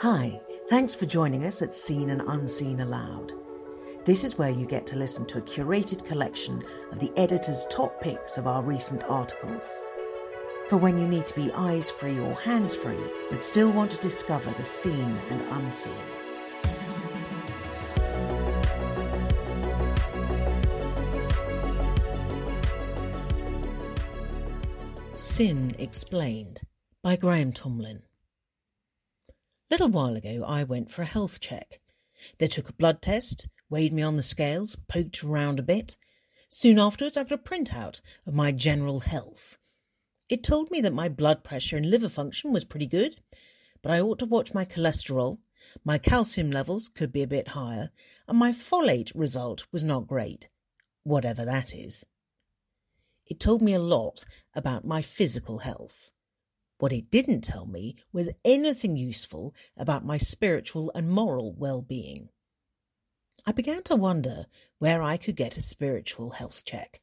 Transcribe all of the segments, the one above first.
Hi, thanks for joining us at Seen and Unseen Aloud. This is where you get to listen to a curated collection of the editor's top picks of our recent articles. For when you need to be eyes free or hands free, but still want to discover the seen and unseen. Sin Explained by Graham Tomlin. Little while ago, I went for a health check. They took a blood test, weighed me on the scales, poked around a bit. Soon afterwards, I got a printout of my general health. It told me that my blood pressure and liver function was pretty good, but I ought to watch my cholesterol, my calcium levels could be a bit higher, and my folate result was not great, whatever that is. It told me a lot about my physical health. What it didn't tell me was anything useful about my spiritual and moral well being. I began to wonder where I could get a spiritual health check.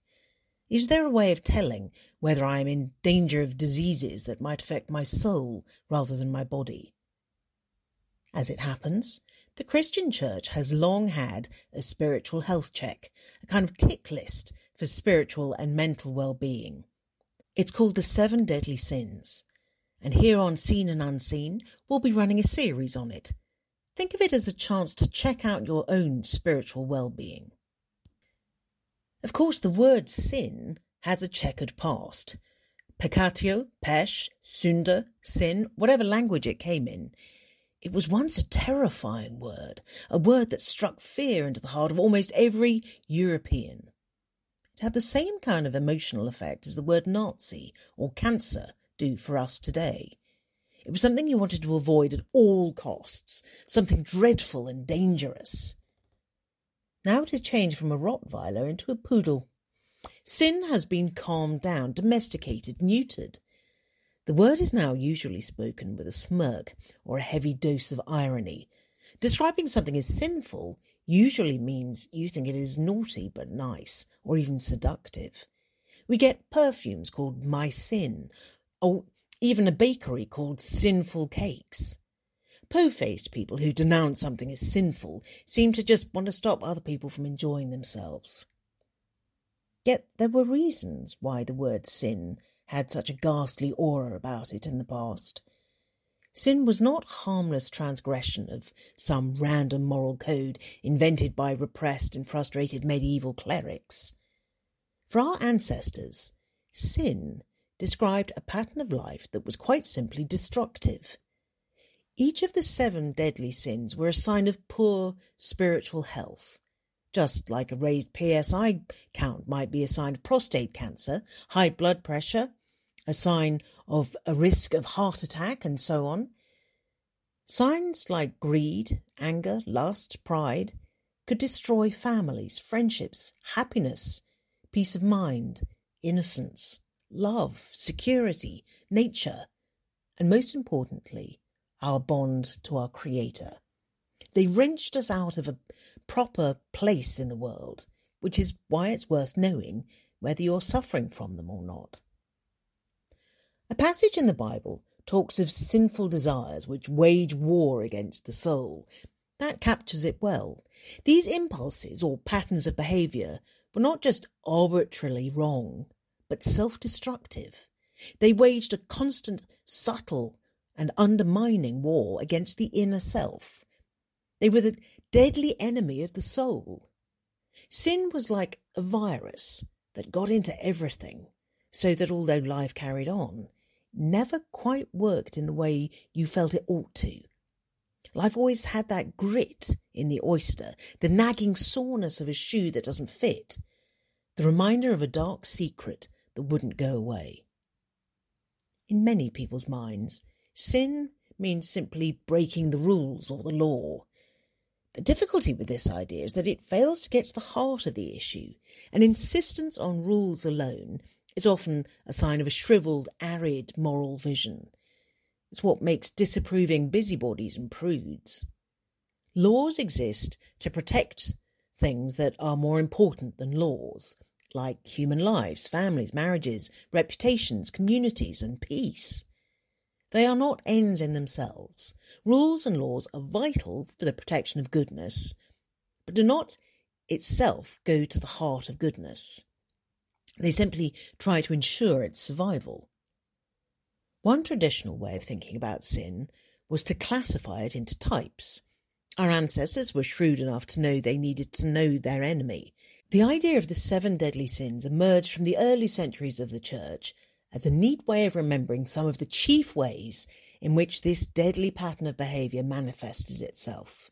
Is there a way of telling whether I am in danger of diseases that might affect my soul rather than my body? As it happens, the Christian Church has long had a spiritual health check, a kind of tick list for spiritual and mental well being. It's called the Seven Deadly Sins, and here on Seen and Unseen, we'll be running a series on it. Think of it as a chance to check out your own spiritual well being. Of course, the word sin has a checkered past. Peccatio, pesh, sunda, sin, whatever language it came in, it was once a terrifying word, a word that struck fear into the heart of almost every European. It had the same kind of emotional effect as the word Nazi or cancer do for us today. It was something you wanted to avoid at all costs, something dreadful and dangerous. Now it has changed from a Rottweiler into a poodle. Sin has been calmed down, domesticated, neutered. The word is now usually spoken with a smirk or a heavy dose of irony. Describing something as sinful usually means you think it is naughty but nice, or even seductive. We get perfumes called My Sin, or even a bakery called Sinful Cakes. Po faced people who denounce something as sinful seem to just want to stop other people from enjoying themselves. Yet there were reasons why the word sin had such a ghastly aura about it in the past. Sin was not harmless transgression of some random moral code invented by repressed and frustrated medieval clerics. For our ancestors, sin described a pattern of life that was quite simply destructive. Each of the seven deadly sins were a sign of poor spiritual health, just like a raised PSA count might be a sign of prostate cancer, high blood pressure, a sign of a risk of heart attack, and so on. Signs like greed, anger, lust, pride could destroy families, friendships, happiness, peace of mind, innocence, love, security, nature, and most importantly, our bond to our Creator. They wrenched us out of a proper place in the world, which is why it's worth knowing whether you're suffering from them or not. A passage in the Bible talks of sinful desires which wage war against the soul. That captures it well. These impulses or patterns of behaviour were not just arbitrarily wrong, but self destructive. They waged a constant, subtle, and undermining war against the inner self. They were the deadly enemy of the soul. Sin was like a virus that got into everything, so that although life carried on, never quite worked in the way you felt it ought to. Life always had that grit in the oyster, the nagging soreness of a shoe that doesn't fit, the reminder of a dark secret that wouldn't go away. In many people's minds, sin means simply breaking the rules or the law. The difficulty with this idea is that it fails to get to the heart of the issue. An insistence on rules alone is often a sign of a shrivelled, arid moral vision. It's what makes disapproving busybodies and prudes. Laws exist to protect things that are more important than laws, like human lives, families, marriages, reputations, communities, and peace. They are not ends in themselves. Rules and laws are vital for the protection of goodness, but do not itself go to the heart of goodness. They simply try to ensure its survival. One traditional way of thinking about sin was to classify it into types. Our ancestors were shrewd enough to know they needed to know their enemy. The idea of the seven deadly sins emerged from the early centuries of the Church as a neat way of remembering some of the chief ways in which this deadly pattern of behaviour manifested itself.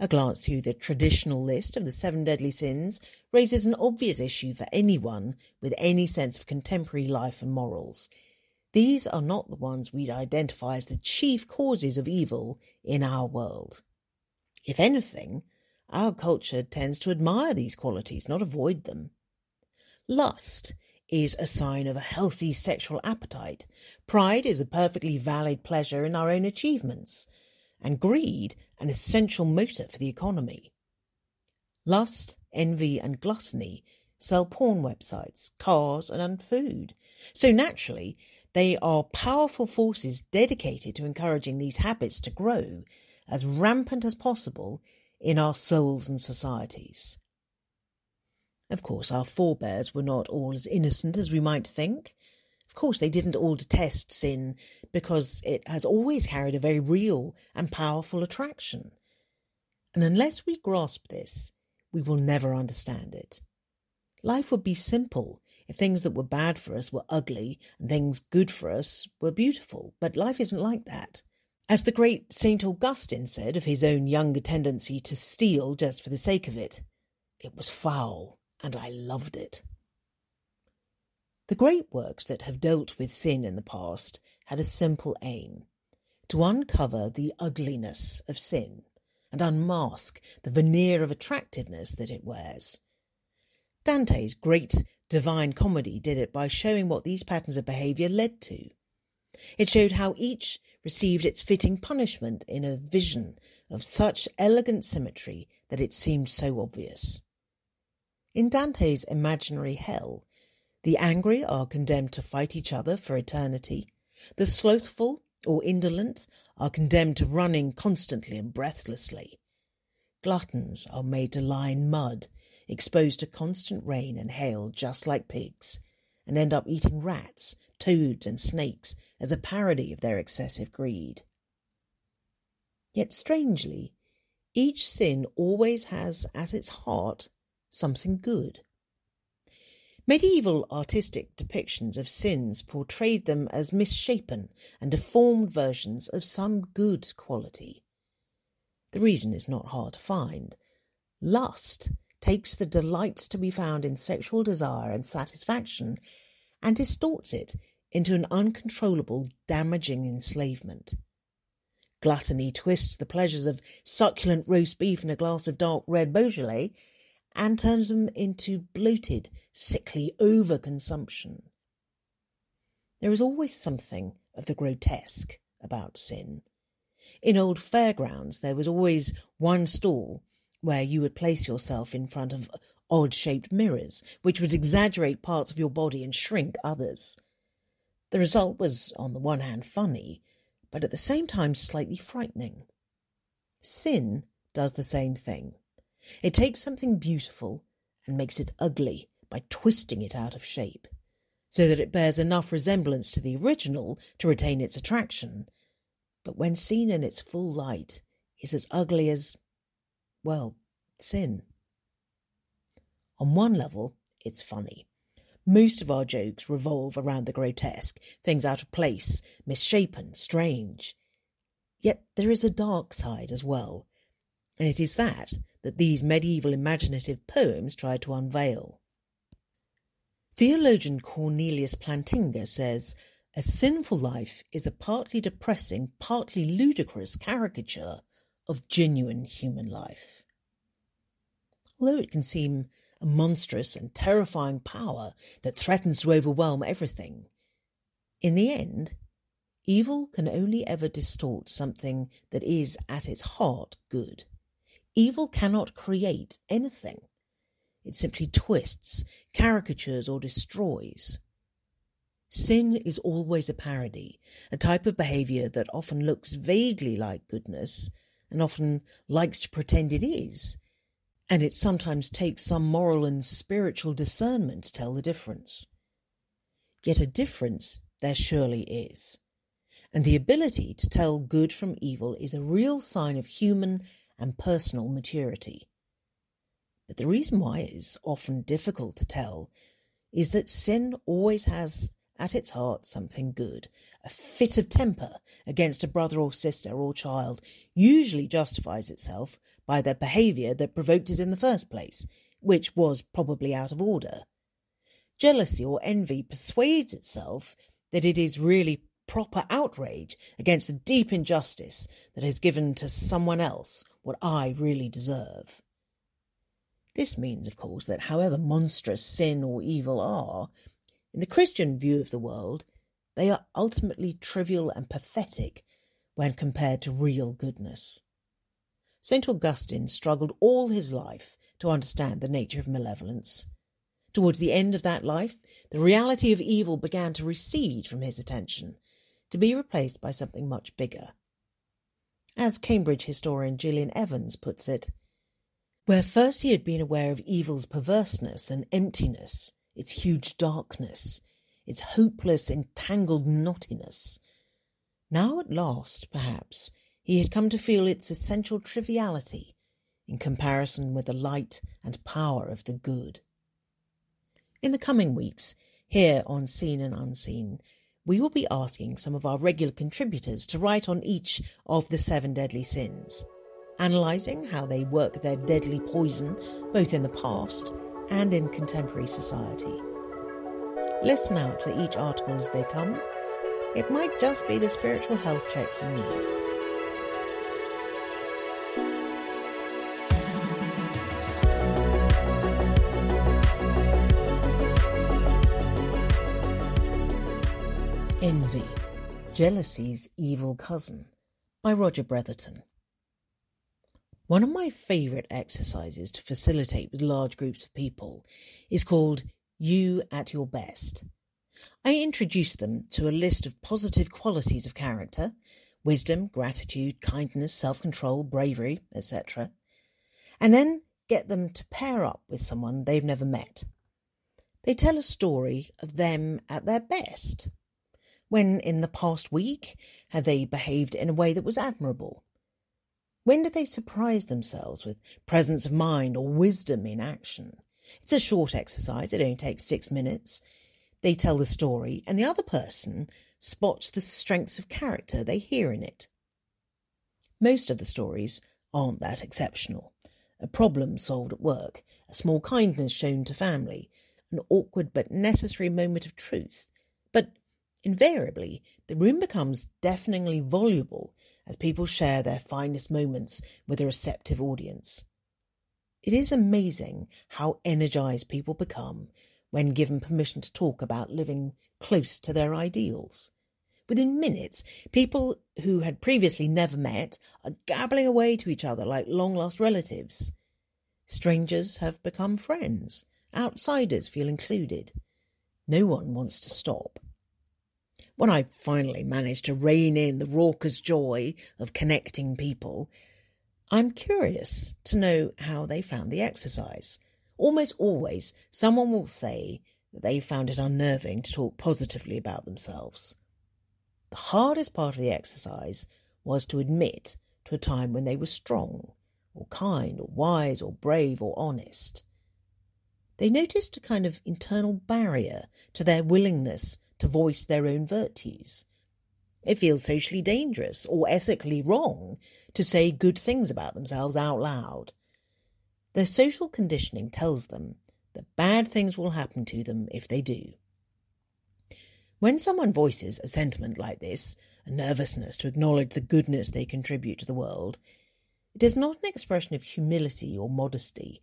A glance through the traditional list of the seven deadly sins raises an obvious issue for anyone with any sense of contemporary life and morals. These are not the ones we'd identify as the chief causes of evil in our world. If anything, our culture tends to admire these qualities, not avoid them. Lust is a sign of a healthy sexual appetite. Pride is a perfectly valid pleasure in our own achievements, and greed an essential motor for the economy. Lust, envy, and gluttony sell porn websites, cars, and food. So naturally, they are powerful forces dedicated to encouraging these habits to grow as rampant as possible in our souls and societies. Of course, our forebears were not all as innocent as we might think. Of course, they didn't all detest sin because it has always carried a very real and powerful attraction. And unless we grasp this, we will never understand it. Life would be simple if things that were bad for us were ugly and things good for us were beautiful, but life isn't like that. As the great St. Augustine said of his own younger tendency to steal just for the sake of it, it was foul and I loved it. The great works that have dealt with sin in the past had a simple aim to uncover the ugliness of sin and unmask the veneer of attractiveness that it wears. Dante's great divine comedy did it by showing what these patterns of behaviour led to. It showed how each received its fitting punishment in a vision of such elegant symmetry that it seemed so obvious. In Dante's imaginary hell, the angry are condemned to fight each other for eternity. The slothful or indolent are condemned to running constantly and breathlessly. Gluttons are made to lie in mud, exposed to constant rain and hail just like pigs, and end up eating rats, toads, and snakes as a parody of their excessive greed. Yet strangely, each sin always has at its heart something good. Medieval artistic depictions of sins portrayed them as misshapen and deformed versions of some good quality. The reason is not hard to find. Lust takes the delights to be found in sexual desire and satisfaction and distorts it into an uncontrollable, damaging enslavement. Gluttony twists the pleasures of succulent roast beef and a glass of dark red Beaujolais and turns them into bloated, sickly overconsumption. There is always something of the grotesque about sin. In old fairgrounds, there was always one stall where you would place yourself in front of odd shaped mirrors, which would exaggerate parts of your body and shrink others. The result was, on the one hand, funny, but at the same time slightly frightening. Sin does the same thing. It takes something beautiful and makes it ugly by twisting it out of shape, so that it bears enough resemblance to the original to retain its attraction, but when seen in its full light is as ugly as, well, sin. On one level, it's funny. Most of our jokes revolve around the grotesque, things out of place, misshapen, strange. Yet there is a dark side as well, and it is that that these medieval imaginative poems try to unveil. Theologian Cornelius Plantinga says, A sinful life is a partly depressing, partly ludicrous caricature of genuine human life. Although it can seem a monstrous and terrifying power that threatens to overwhelm everything, in the end, evil can only ever distort something that is at its heart good. Evil cannot create anything. It simply twists, caricatures, or destroys. Sin is always a parody, a type of behaviour that often looks vaguely like goodness and often likes to pretend it is. And it sometimes takes some moral and spiritual discernment to tell the difference. Yet a difference there surely is. And the ability to tell good from evil is a real sign of human and personal maturity. But the reason why it is often difficult to tell is that sin always has at its heart something good. A fit of temper against a brother or sister or child usually justifies itself by the behaviour that provoked it in the first place, which was probably out of order. Jealousy or envy persuades itself that it is really proper outrage against the deep injustice that has given to someone else what I really deserve. This means, of course, that however monstrous sin or evil are, in the Christian view of the world, they are ultimately trivial and pathetic when compared to real goodness. St. Augustine struggled all his life to understand the nature of malevolence. Towards the end of that life, the reality of evil began to recede from his attention, to be replaced by something much bigger. As Cambridge historian Gillian Evans puts it, where first he had been aware of evil's perverseness and emptiness, its huge darkness, its hopeless, entangled knottiness, now at last, perhaps, he had come to feel its essential triviality in comparison with the light and power of the good. In the coming weeks, here on Seen and Unseen, we will be asking some of our regular contributors to write on each of the seven deadly sins analysing how they work their deadly poison both in the past and in contemporary society. Listen out for each article as they come. It might just be the spiritual health check you need. Envy, Jealousy's Evil Cousin by Roger Bretherton. One of my favourite exercises to facilitate with large groups of people is called You at Your Best. I introduce them to a list of positive qualities of character wisdom, gratitude, kindness, self control, bravery, etc. and then get them to pair up with someone they've never met. They tell a story of them at their best. When in the past week have they behaved in a way that was admirable? When do they surprise themselves with presence of mind or wisdom in action? It's a short exercise, it only takes six minutes. They tell the story, and the other person spots the strengths of character they hear in it. Most of the stories aren't that exceptional. A problem solved at work, a small kindness shown to family, an awkward but necessary moment of truth. But invariably, the room becomes deafeningly voluble as people share their finest moments with a receptive audience. It is amazing how energized people become when given permission to talk about living close to their ideals. Within minutes, people who had previously never met are gabbling away to each other like long lost relatives. Strangers have become friends. Outsiders feel included. No one wants to stop. When I finally managed to rein in the raucous joy of connecting people, I'm curious to know how they found the exercise. Almost always, someone will say that they found it unnerving to talk positively about themselves. The hardest part of the exercise was to admit to a time when they were strong, or kind, or wise, or brave, or honest. They noticed a kind of internal barrier to their willingness to voice their own virtues. It feels socially dangerous or ethically wrong to say good things about themselves out loud. Their social conditioning tells them that bad things will happen to them if they do. When someone voices a sentiment like this, a nervousness to acknowledge the goodness they contribute to the world, it is not an expression of humility or modesty.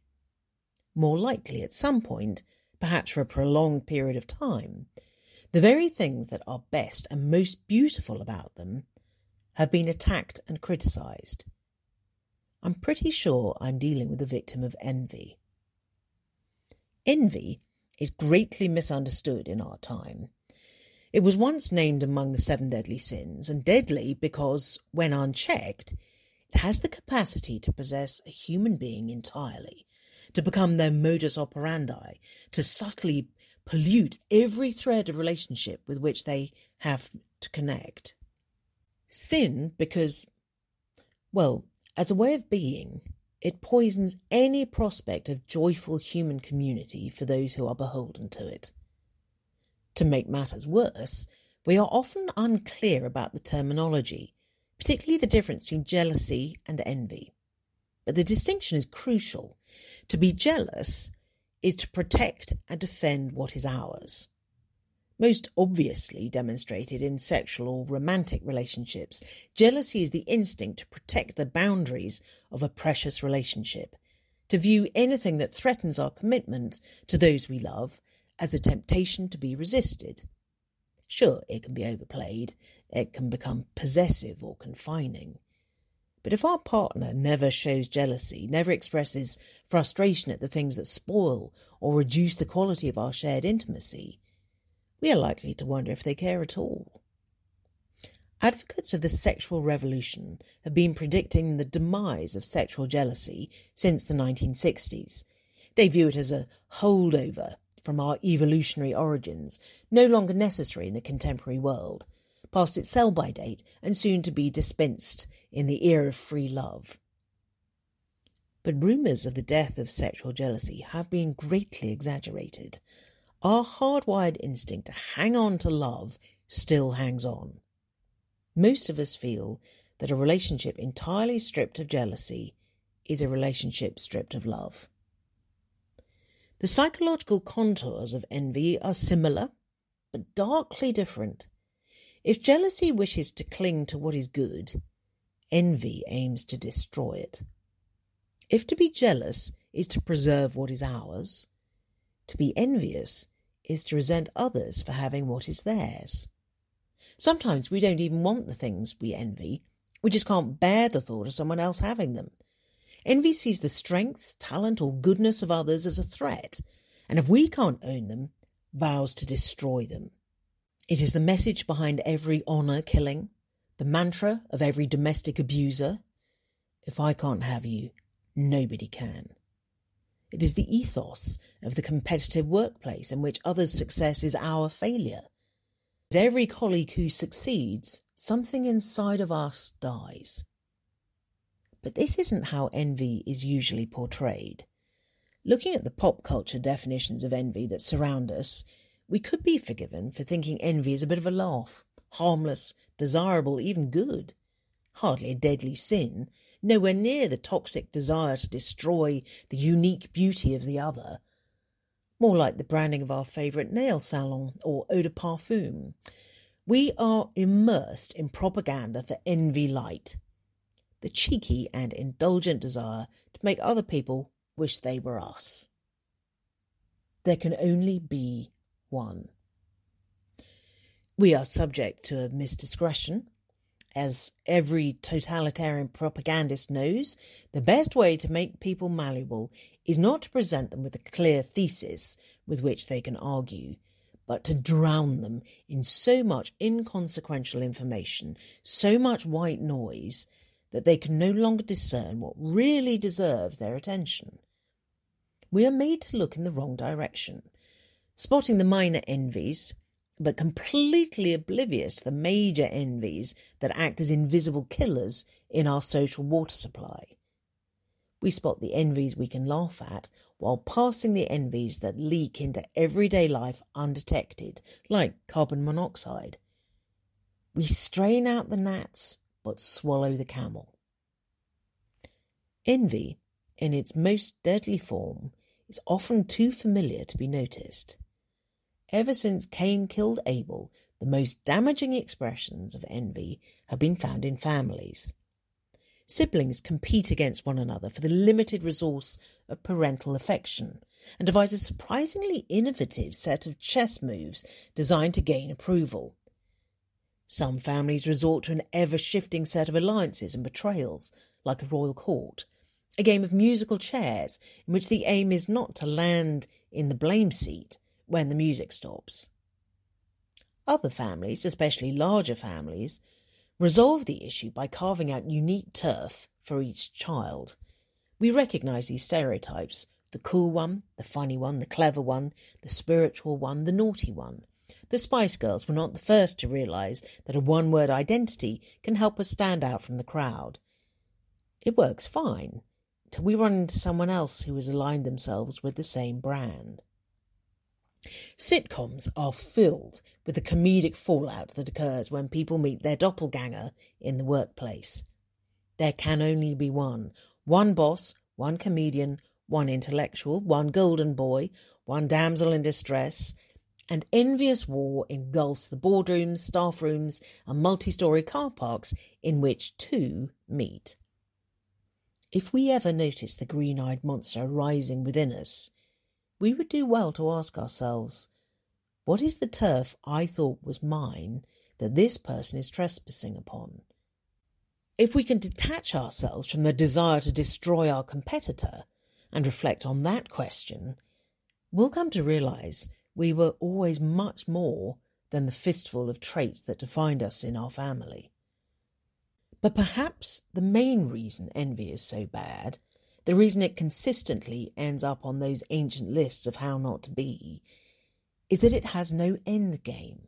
More likely, at some point, perhaps for a prolonged period of time, the very things that are best and most beautiful about them have been attacked and criticised. I'm pretty sure I'm dealing with a victim of envy. Envy is greatly misunderstood in our time. It was once named among the seven deadly sins, and deadly because, when unchecked, it has the capacity to possess a human being entirely, to become their modus operandi, to subtly pollute every thread of relationship with which they have to connect. Sin, because, well, as a way of being, it poisons any prospect of joyful human community for those who are beholden to it. To make matters worse, we are often unclear about the terminology, particularly the difference between jealousy and envy. But the distinction is crucial. To be jealous is to protect and defend what is ours. Most obviously demonstrated in sexual or romantic relationships, jealousy is the instinct to protect the boundaries of a precious relationship, to view anything that threatens our commitment to those we love as a temptation to be resisted. Sure, it can be overplayed, it can become possessive or confining. But if our partner never shows jealousy, never expresses frustration at the things that spoil or reduce the quality of our shared intimacy, we are likely to wonder if they care at all. Advocates of the sexual revolution have been predicting the demise of sexual jealousy since the 1960s. They view it as a holdover from our evolutionary origins, no longer necessary in the contemporary world, past its sell by date and soon to be dispensed in the era of free love. But rumours of the death of sexual jealousy have been greatly exaggerated. Our hardwired instinct to hang on to love still hangs on. Most of us feel that a relationship entirely stripped of jealousy is a relationship stripped of love. The psychological contours of envy are similar, but darkly different. If jealousy wishes to cling to what is good, envy aims to destroy it. If to be jealous is to preserve what is ours, to be envious is to resent others for having what is theirs. Sometimes we don't even want the things we envy, we just can't bear the thought of someone else having them. Envy sees the strength, talent, or goodness of others as a threat, and if we can't own them, vows to destroy them. It is the message behind every honour killing, the mantra of every domestic abuser. If I can't have you, nobody can. It is the ethos of the competitive workplace in which others' success is our failure. With every colleague who succeeds, something inside of us dies. But this isn't how envy is usually portrayed. Looking at the pop culture definitions of envy that surround us, we could be forgiven for thinking envy is a bit of a laugh, harmless, desirable, even good. Hardly a deadly sin, nowhere near the toxic desire to destroy the unique beauty of the other. More like the branding of our favourite nail salon or eau de parfum. We are immersed in propaganda for envy light, the cheeky and indulgent desire to make other people wish they were us. There can only be one. We are subject to a misdiscretion. As every totalitarian propagandist knows, the best way to make people malleable is not to present them with a clear thesis with which they can argue, but to drown them in so much inconsequential information, so much white noise, that they can no longer discern what really deserves their attention. We are made to look in the wrong direction, spotting the minor envies, but completely oblivious to the major envies that act as invisible killers in our social water supply. We spot the envies we can laugh at while passing the envies that leak into everyday life undetected, like carbon monoxide. We strain out the gnats but swallow the camel. Envy, in its most deadly form, is often too familiar to be noticed. Ever since Cain killed Abel, the most damaging expressions of envy have been found in families. Siblings compete against one another for the limited resource of parental affection and devise a surprisingly innovative set of chess moves designed to gain approval. Some families resort to an ever shifting set of alliances and betrayals, like a royal court, a game of musical chairs in which the aim is not to land in the blame seat when the music stops. Other families, especially larger families, resolve the issue by carving out unique turf for each child. We recognise these stereotypes the cool one, the funny one, the clever one, the spiritual one, the naughty one. The Spice Girls were not the first to realise that a one word identity can help us stand out from the crowd. It works fine till we run into someone else who has aligned themselves with the same brand. Sitcoms are filled with the comedic fallout that occurs when people meet their doppelganger in the workplace. There can only be one one boss, one comedian, one intellectual, one golden boy, one damsel in distress, and envious war engulfs the boardrooms, staff rooms, and multi story car parks in which two meet. If we ever notice the green eyed monster rising within us, we would do well to ask ourselves what is the turf I thought was mine that this person is trespassing upon? If we can detach ourselves from the desire to destroy our competitor and reflect on that question, we'll come to realize we were always much more than the fistful of traits that defined us in our family. But perhaps the main reason envy is so bad, the reason it consistently ends up on those ancient lists of how not to be, is that it has no end game.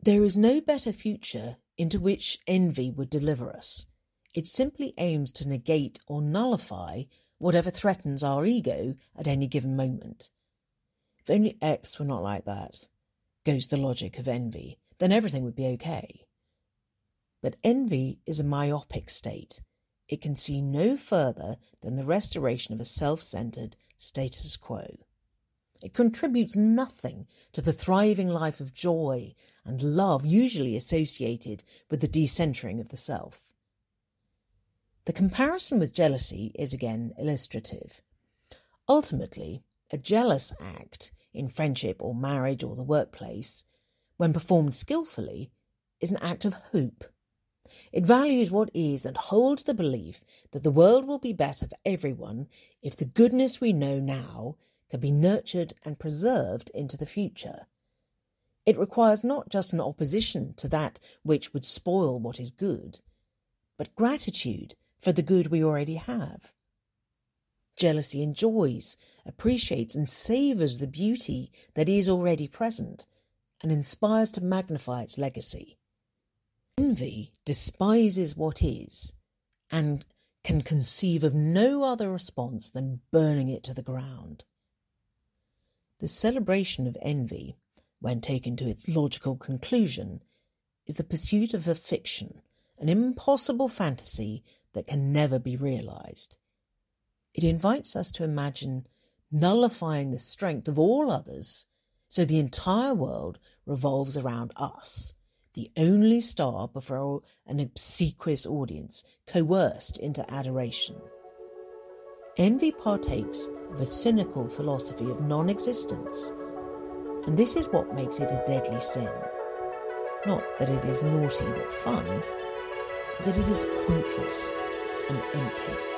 There is no better future into which envy would deliver us. It simply aims to negate or nullify whatever threatens our ego at any given moment. If only X were not like that, goes the logic of envy, then everything would be okay. But envy is a myopic state. It can see no further than the restoration of a self centered status quo. It contributes nothing to the thriving life of joy and love usually associated with the decentering of the self. The comparison with jealousy is again illustrative. Ultimately, a jealous act in friendship or marriage or the workplace, when performed skillfully, is an act of hope. It values what is and holds the belief that the world will be better for everyone if the goodness we know now can be nurtured and preserved into the future. It requires not just an opposition to that which would spoil what is good, but gratitude for the good we already have. Jealousy enjoys, appreciates, and savours the beauty that is already present and inspires to magnify its legacy. Envy despises what is and can conceive of no other response than burning it to the ground. The celebration of envy, when taken to its logical conclusion, is the pursuit of a fiction, an impossible fantasy that can never be realized. It invites us to imagine nullifying the strength of all others so the entire world revolves around us, the only star before an obsequious audience coerced into adoration. Envy partakes of a cynical philosophy of non existence, and this is what makes it a deadly sin. Not that it is naughty but fun, but that it is pointless and empty.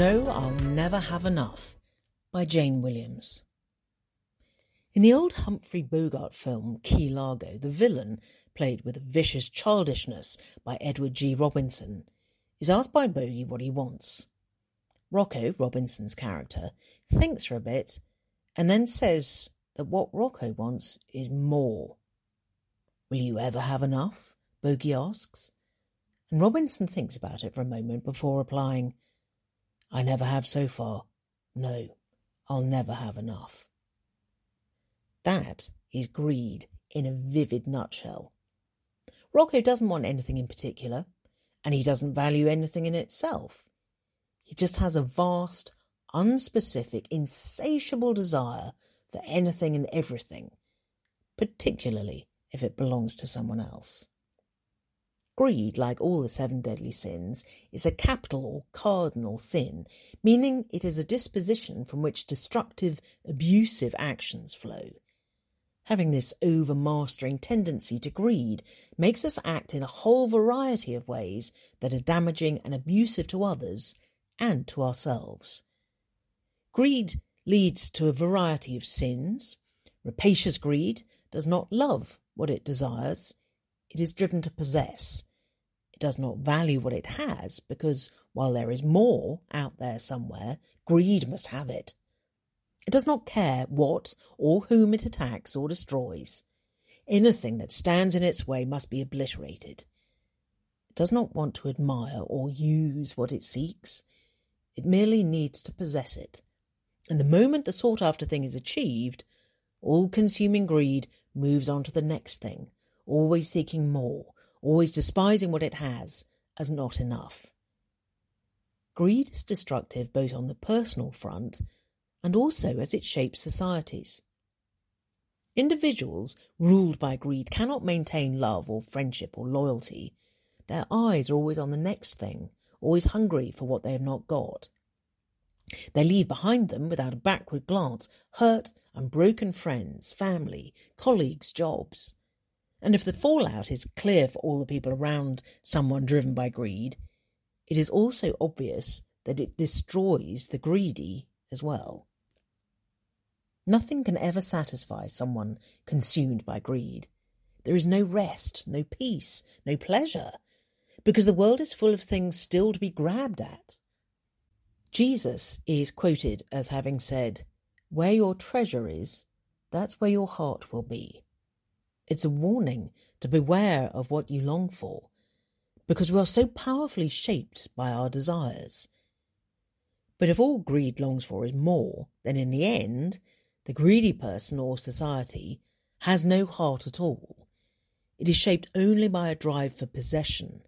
No, I'll never have enough by Jane Williams. In the old Humphrey Bogart film Key Largo, the villain, played with a vicious childishness by Edward G. Robinson, is asked by Bogey what he wants. Rocco, Robinson's character, thinks for a bit and then says that what Rocco wants is more. Will you ever have enough? Bogey asks. And Robinson thinks about it for a moment before replying, I never have so far. No, I'll never have enough. That is greed in a vivid nutshell. Rocco doesn't want anything in particular, and he doesn't value anything in itself. He just has a vast, unspecific, insatiable desire for anything and everything, particularly if it belongs to someone else. Greed, like all the seven deadly sins, is a capital or cardinal sin, meaning it is a disposition from which destructive, abusive actions flow. Having this overmastering tendency to greed makes us act in a whole variety of ways that are damaging and abusive to others and to ourselves. Greed leads to a variety of sins. Rapacious greed does not love what it desires, it is driven to possess. Does not value what it has because while there is more out there somewhere, greed must have it. It does not care what or whom it attacks or destroys. Anything that stands in its way must be obliterated. It does not want to admire or use what it seeks. It merely needs to possess it. And the moment the sought after thing is achieved, all consuming greed moves on to the next thing, always seeking more, always despising what it has as not enough. Greed is destructive both on the personal front and also as it shapes societies. Individuals ruled by greed cannot maintain love or friendship or loyalty. Their eyes are always on the next thing, always hungry for what they have not got. They leave behind them, without a backward glance, hurt and broken friends, family, colleagues, jobs. And if the fallout is clear for all the people around someone driven by greed, it is also obvious that it destroys the greedy as well. Nothing can ever satisfy someone consumed by greed. There is no rest, no peace, no pleasure, because the world is full of things still to be grabbed at. Jesus is quoted as having said, Where your treasure is, that's where your heart will be. It's a warning to beware of what you long for, because we are so powerfully shaped by our desires. But if all greed longs for is more, then in the end, the greedy person or society has no heart at all. It is shaped only by a drive for possession,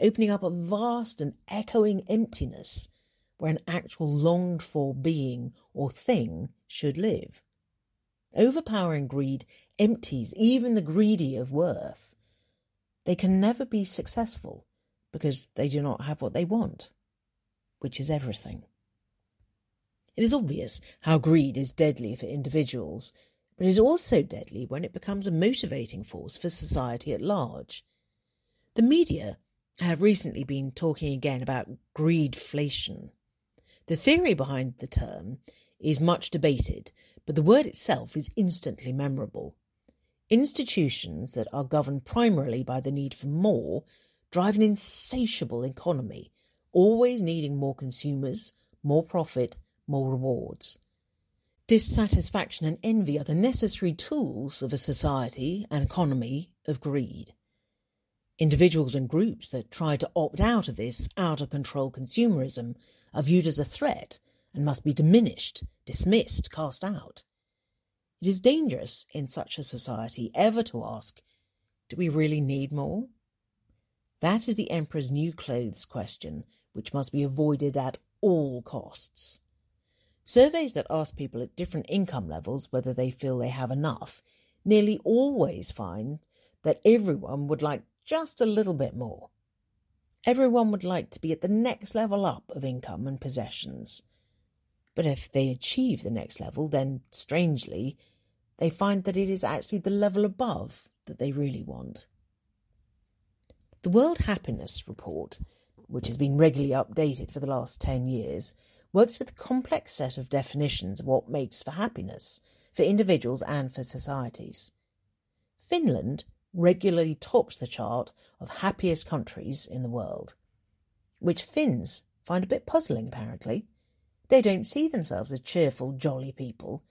opening up a vast and echoing emptiness where an actual longed for being or thing should live. Overpowering greed empties even the greedy of worth. They can never be successful because they do not have what they want, which is everything. It is obvious how greed is deadly for individuals, but it is also deadly when it becomes a motivating force for society at large. The media have recently been talking again about greedflation. The theory behind the term is much debated, but the word itself is instantly memorable. Institutions that are governed primarily by the need for more drive an insatiable economy, always needing more consumers, more profit, more rewards. Dissatisfaction and envy are the necessary tools of a society and economy of greed. Individuals and groups that try to opt out of this out of control consumerism are viewed as a threat and must be diminished, dismissed, cast out. It is dangerous in such a society ever to ask, do we really need more? That is the Emperor's new clothes question, which must be avoided at all costs. Surveys that ask people at different income levels whether they feel they have enough nearly always find that everyone would like just a little bit more. Everyone would like to be at the next level up of income and possessions. But if they achieve the next level, then, strangely, they find that it is actually the level above that they really want. The World Happiness Report, which has been regularly updated for the last 10 years, works with a complex set of definitions of what makes for happiness for individuals and for societies. Finland regularly tops the chart of happiest countries in the world, which Finns find a bit puzzling apparently. They don't see themselves as cheerful, jolly people,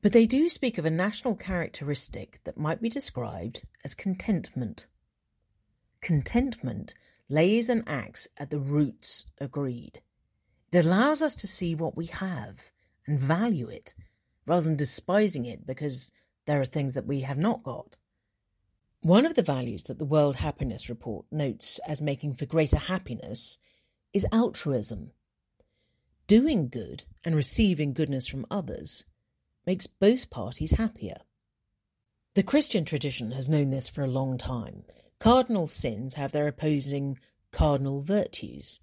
but they do speak of a national characteristic that might be described as contentment. Contentment lays an axe at the roots of greed. It allows us to see what we have and value it rather than despising it because there are things that we have not got. One of the values that the World Happiness Report notes as making for greater happiness is altruism. Doing good and receiving goodness from others makes both parties happier. The Christian tradition has known this for a long time. Cardinal sins have their opposing cardinal virtues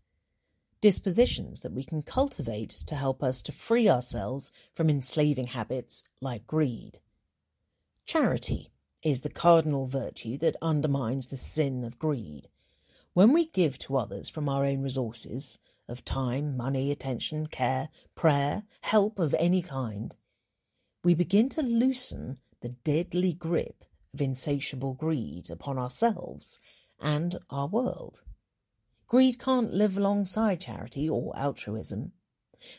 dispositions that we can cultivate to help us to free ourselves from enslaving habits like greed. Charity is the cardinal virtue that undermines the sin of greed. When we give to others from our own resources of time, money, attention, care, prayer, help of any kind, we begin to loosen the deadly grip of insatiable greed upon ourselves and our world. Greed can't live alongside charity or altruism.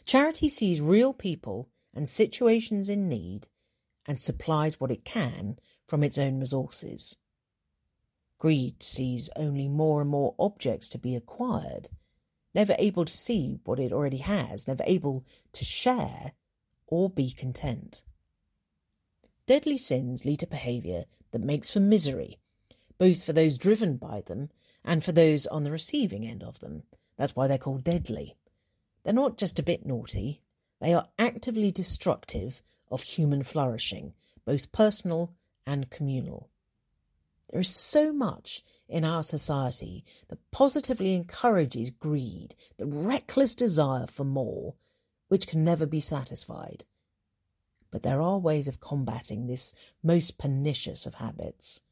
Charity sees real people and situations in need and supplies what it can from its own resources. Greed sees only more and more objects to be acquired, never able to see what it already has, never able to share or be content. Deadly sins lead to behaviour that makes for misery, both for those driven by them and for those on the receiving end of them. That's why they're called deadly. They're not just a bit naughty, they are actively destructive of human flourishing, both personal and communal. There is so much in our society that positively encourages greed, the reckless desire for more, which can never be satisfied. But there are ways of combating this most pernicious of habits.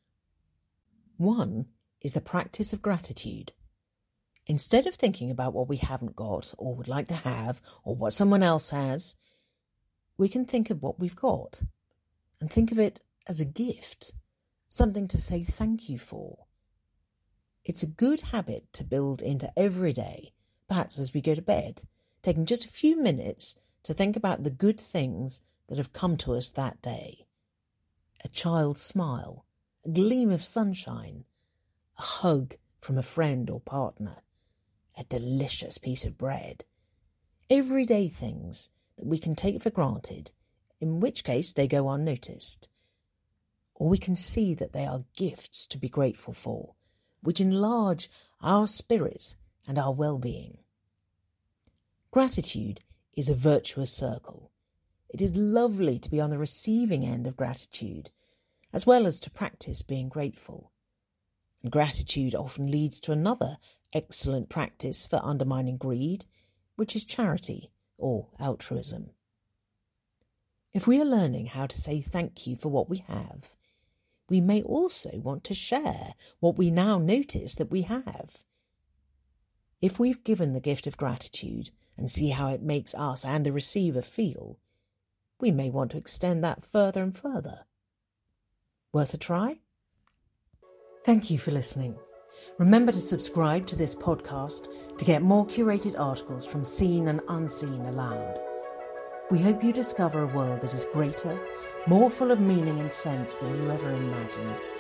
One is the practice of gratitude. Instead of thinking about what we haven't got or would like to have or what someone else has, we can think of what we've got and think of it as a gift, something to say thank you for. It's a good habit to build into every day, perhaps as we go to bed, taking just a few minutes to think about the good things that have come to us that day. A child's smile, a gleam of sunshine, a hug from a friend or partner, a delicious piece of bread. Everyday things that we can take for granted, in which case they go unnoticed or we can see that they are gifts to be grateful for, which enlarge our spirits and our well being. Gratitude is a virtuous circle. It is lovely to be on the receiving end of gratitude, as well as to practice being grateful. And gratitude often leads to another excellent practice for undermining greed, which is charity or altruism. If we are learning how to say thank you for what we have, we may also want to share what we now notice that we have. If we've given the gift of gratitude and see how it makes us and the receiver feel, we may want to extend that further and further. Worth a try? Thank you for listening. Remember to subscribe to this podcast to get more curated articles from Seen and Unseen Aloud. We hope you discover a world that is greater, more full of meaning and sense than you ever imagined.